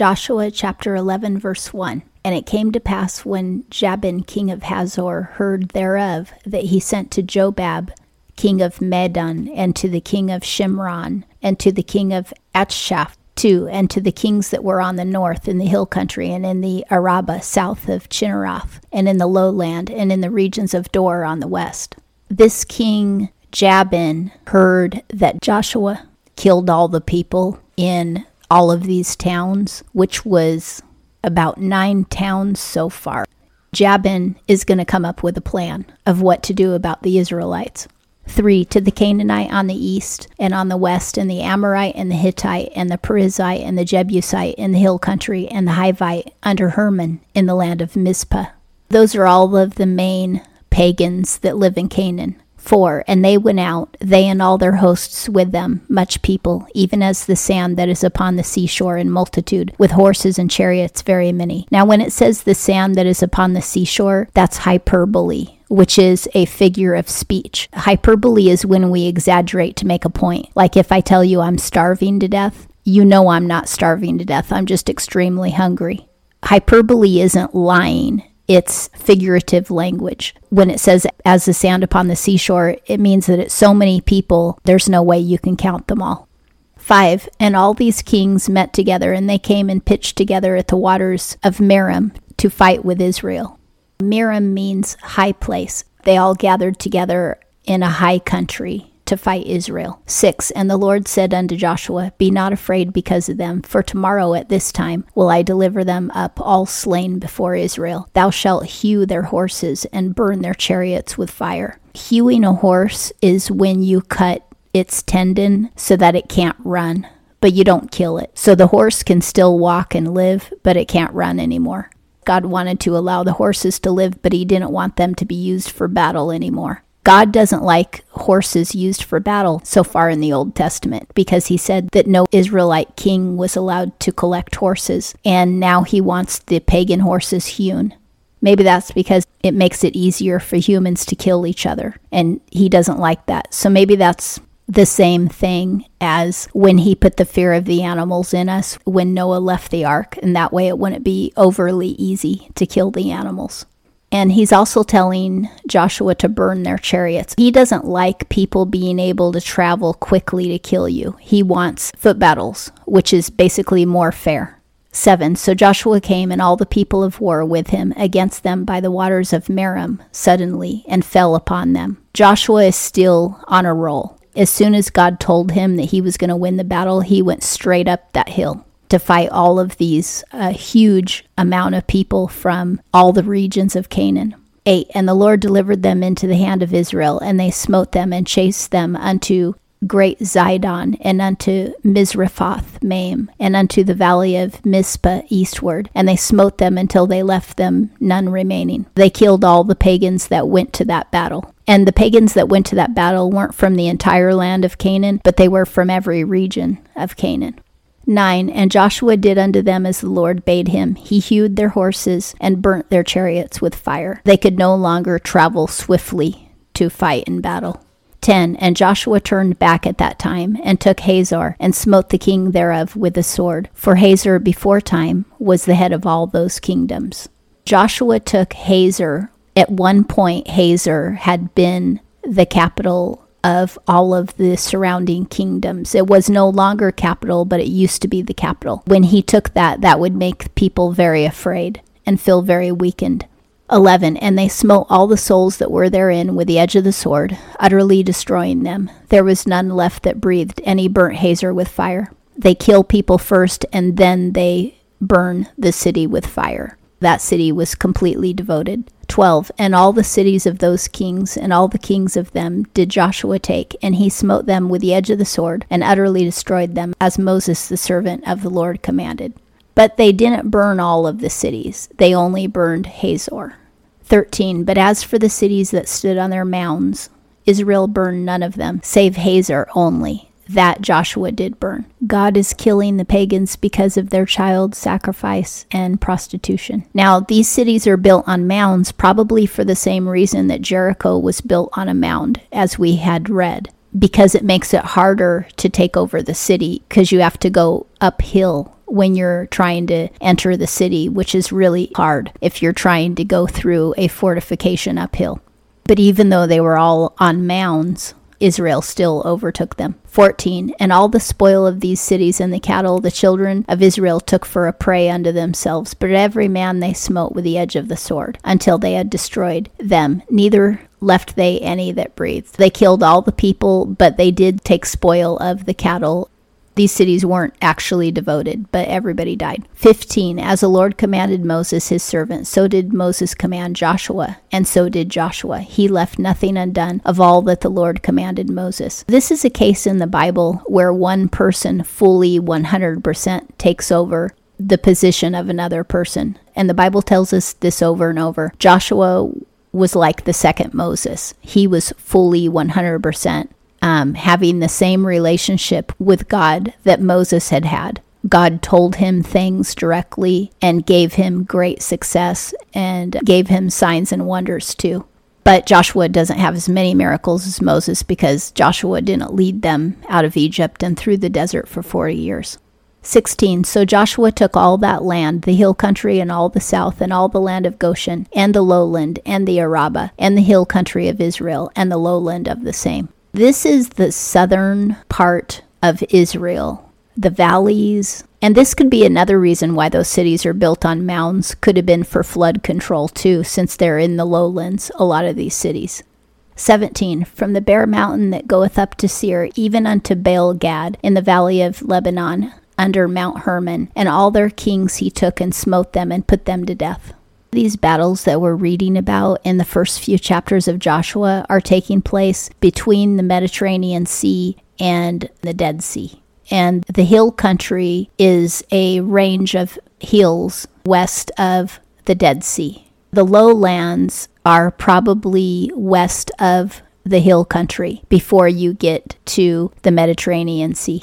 Joshua chapter 11, verse 1. And it came to pass when Jabin, king of Hazor, heard thereof, that he sent to Jobab, king of Madon, and to the king of Shimron, and to the king of Achshaph, too, and to the kings that were on the north in the hill country, and in the Arabah south of Chinneroth, and in the lowland, and in the regions of Dor on the west. This king Jabin heard that Joshua killed all the people in all of these towns, which was about nine towns so far. Jabin is going to come up with a plan of what to do about the Israelites. Three, to the Canaanite on the east and on the west, and the Amorite and the Hittite and the Perizzite and the Jebusite in the hill country, and the Hivite under Hermon in the land of Mizpah. Those are all of the main pagans that live in Canaan. 4. And they went out, they and all their hosts with them, much people, even as the sand that is upon the seashore in multitude, with horses and chariots very many. Now, when it says the sand that is upon the seashore, that's hyperbole which is a figure of speech. Hyperbole is when we exaggerate to make a point. Like if I tell you I'm starving to death, you know I'm not starving to death. I'm just extremely hungry. Hyperbole isn't lying, it's figurative language. When it says as the sand upon the seashore, it means that it's so many people, there's no way you can count them all. 5. And all these kings met together, and they came and pitched together at the waters of Merom to fight with Israel. Merom means high place. They all gathered together in a high country to fight Israel. 6. And the Lord said unto Joshua, Be not afraid because of them, for tomorrow at this time will I deliver them up all slain before Israel. Thou shalt hew their horses and burn their chariots with fire. Hewing a horse is when you cut its tendon so that it can't run, but you don't kill it. So the horse can still walk and live, but it can't run anymore. God wanted to allow the horses to live, but he didn't want them to be used for battle anymore. God doesn't like horses used for battle so far in the Old Testament because he said that no Israelite king was allowed to collect horses, and now he wants the pagan horses hewn. Maybe that's because it makes it easier for humans to kill each other, and he doesn't like that. So maybe that's the same thing as when he put the fear of the animals in us when Noah left the ark, and that way it wouldn't be overly easy to kill the animals. And he's also telling Joshua to burn their chariots. He doesn't like people being able to travel quickly to kill you. He wants foot battles, which is basically more fair. 7. So Joshua came and all the people of war with him against them by the waters of Merom suddenly and fell upon them. Joshua is still on a roll. As soon as God told him that he was going to win the battle, he went straight up that hill to fight all of these uh, huge amount of people from all the regions of Canaan. 8 And the Lord delivered them into the hand of Israel, and they smote them and chased them unto great Zidon, and unto Misrephoth Maim, and unto the valley of Mizpah eastward. And they smote them until they left them none remaining. They killed all the pagans that went to that battle. And the pagans that went to that battle weren't from the entire land of Canaan, but they were from every region of Canaan. 9 And Joshua did unto them as the Lord bade him. He hewed their horses and burnt their chariots with fire. They could no longer travel swiftly to fight in battle. 10 And Joshua turned back at that time and took Hazor and smote the king thereof with the sword. For Hazor before time was the head of all those kingdoms. Joshua took Hazor. At one point, Hazor had been the capital of all of the surrounding kingdoms. It was no longer capital, but it used to be the capital. When he took that, that would make people very afraid and feel very weakened. 11 And they smote all the souls that were therein with the edge of the sword, utterly destroying them. There was none left that breathed, and he burnt Hazor with fire. They kill people first, and then they burn the city with fire. That city was completely devoted. 12 And all the cities of those kings and all the kings of them did Joshua take, and he smote them with the edge of the sword, and utterly destroyed them, as Moses the servant of the Lord commanded. But they didn't burn all of the cities, they only burned Hazor. 13 But as for the cities that stood on their mounds, Israel burned none of them, save Hazor only that Joshua did burn. God is killing the pagans because of their child sacrifice and prostitution. Now, these cities are built on mounds, probably for the same reason that Jericho was built on a mound, as we had read, because it makes it harder to take over the city because you have to go uphill when you're trying to enter the city, which is really hard if you're trying to go through a fortification uphill. But even though they were all on mounds, Israel still overtook them. 14. And all the spoil of these cities and the cattle the children of Israel took for a prey unto themselves, but every man they smote with the edge of the sword, until they had destroyed them. Neither left they any that breathed. They killed all the people, but they did take spoil of the cattle these cities weren't actually devoted, but everybody died. 15. As the Lord commanded Moses, his servant, so did Moses command Joshua, and so did Joshua. He left nothing undone of all that the Lord commanded Moses. This is a case in the Bible where one person fully 100% takes over the position of another person. And the Bible tells us this over and over. Joshua was like the second Moses. He was fully 100% um, having the same relationship with God that Moses had had. God told him things directly and gave him great success and gave him signs and wonders too. But Joshua doesn't have as many miracles as Moses because Joshua didn't lead them out of Egypt and through the desert for 40 years. 16. So Joshua took all that land, the hill country and all the south, and all the land of Goshen, and the lowland, and the Arabah, and the hill country of Israel, and the lowland of the same. This is the southern part of Israel, the valleys. And this could be another reason why those cities are built on mounds, could have been for flood control too, since they're in the lowlands, a lot of these cities. 17. From the bare mountain that goeth up to Seir, even unto Baal Gad, in the valley of Lebanon, under Mount Hermon, and all their kings he took and smote them and put them to death. These battles that we're reading about in the first few chapters of Joshua are taking place between the Mediterranean Sea and the Dead Sea. And the hill country is a range of hills west of the Dead Sea. The lowlands are probably west of the hill country before you get to the Mediterranean Sea.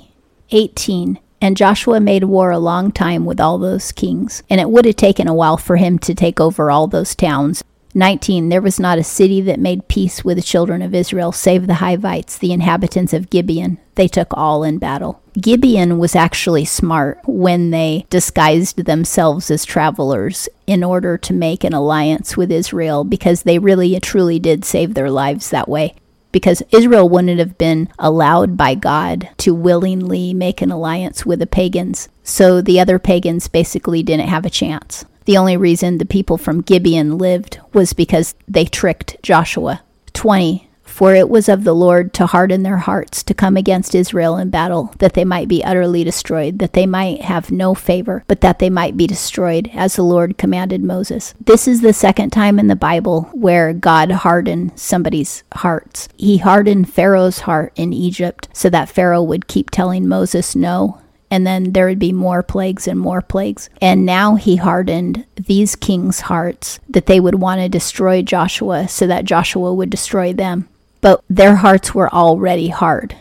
18. And Joshua made war a long time with all those kings, and it would have taken a while for him to take over all those towns. 19. There was not a city that made peace with the children of Israel, save the Hivites, the inhabitants of Gibeon. They took all in battle. Gibeon was actually smart when they disguised themselves as travelers in order to make an alliance with Israel because they really truly did save their lives that way because Israel wouldn't have been allowed by God to willingly make an alliance with the pagans. So the other pagans basically didn't have a chance. The only reason the people from Gibeon lived was because they tricked Joshua. 20. For it was of the Lord to harden their hearts to come against Israel in battle, that they might be utterly destroyed, that they might have no favor, but that they might be destroyed, as the Lord commanded Moses. This is the second time in the Bible where God hardened somebody's hearts. He hardened Pharaoh's heart in Egypt so that Pharaoh would keep telling Moses no and then there would be more plagues and more plagues. And now he hardened these kings' hearts that they would want to destroy Joshua so that Joshua would destroy them but their hearts were already hard.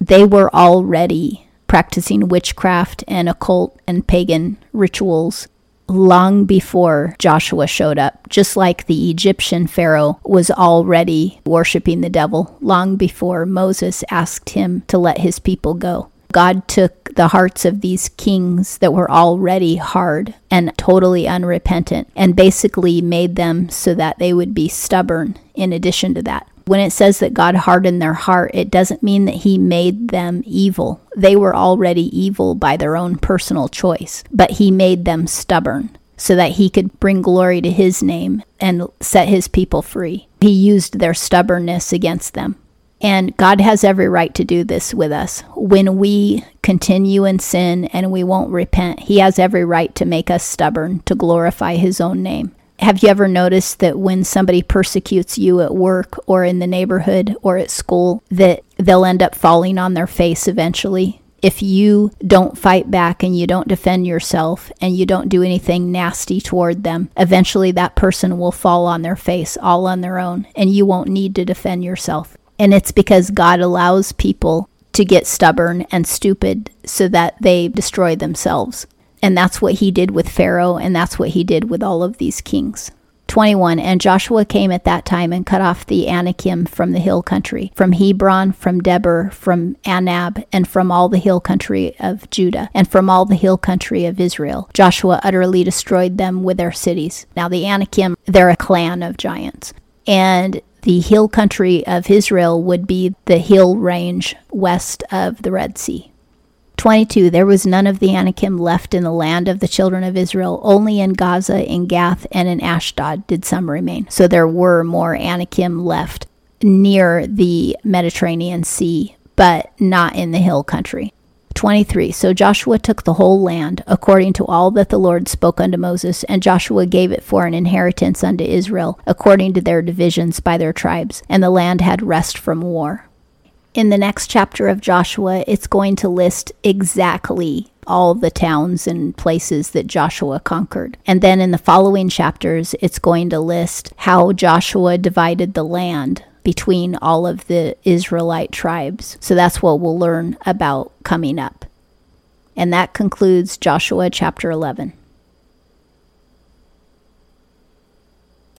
They were already practicing witchcraft and occult and pagan rituals long before Joshua showed up, just like the Egyptian Pharaoh was already worshiping the devil long before Moses asked him to let his people go. God took the hearts of these kings that were already hard and totally unrepentant and basically made them so that they would be stubborn in addition to that when it says that God hardened their heart, it doesn't mean that He made them evil. They were already evil by their own personal choice, but He made them stubborn so that He could bring glory to His name and set His people free. He used their stubbornness against them. And God has every right to do this with us. When we continue in sin and we won't repent, He has every right to make us stubborn to glorify His own name. Have you ever noticed that when somebody persecutes you at work or in the neighborhood or at school, that they'll end up falling on their face eventually? If you don't fight back and you don't defend yourself and you don't do anything nasty toward them, eventually that person will fall on their face all on their own and you won't need to defend yourself. And it's because God allows people to get stubborn and stupid so that they destroy themselves. And that's what he did with Pharaoh, and that's what he did with all of these kings. 21 And Joshua came at that time and cut off the Anakim from the hill country, from Hebron, from Debir, from Anab, and from all the hill country of Judah, and from all the hill country of Israel. Joshua utterly destroyed them with their cities. Now, the Anakim, they're a clan of giants. And the hill country of Israel would be the hill range west of the Red Sea. 22 There was none of the Anakim left in the land of the children of Israel. Only in Gaza, in Gath, and in Ashdod did some remain. So there were more Anakim left near the Mediterranean Sea, but not in the hill country. 23 So Joshua took the whole land, according to all that the Lord spoke unto Moses, and Joshua gave it for an inheritance unto Israel, according to their divisions by their tribes, and the land had rest from war in the next chapter of Joshua, it's going to list exactly all the towns and places that Joshua conquered. And then in the following chapters, it's going to list how Joshua divided the land between all of the Israelite tribes. So that's what we'll learn about coming up. And that concludes Joshua chapter 11.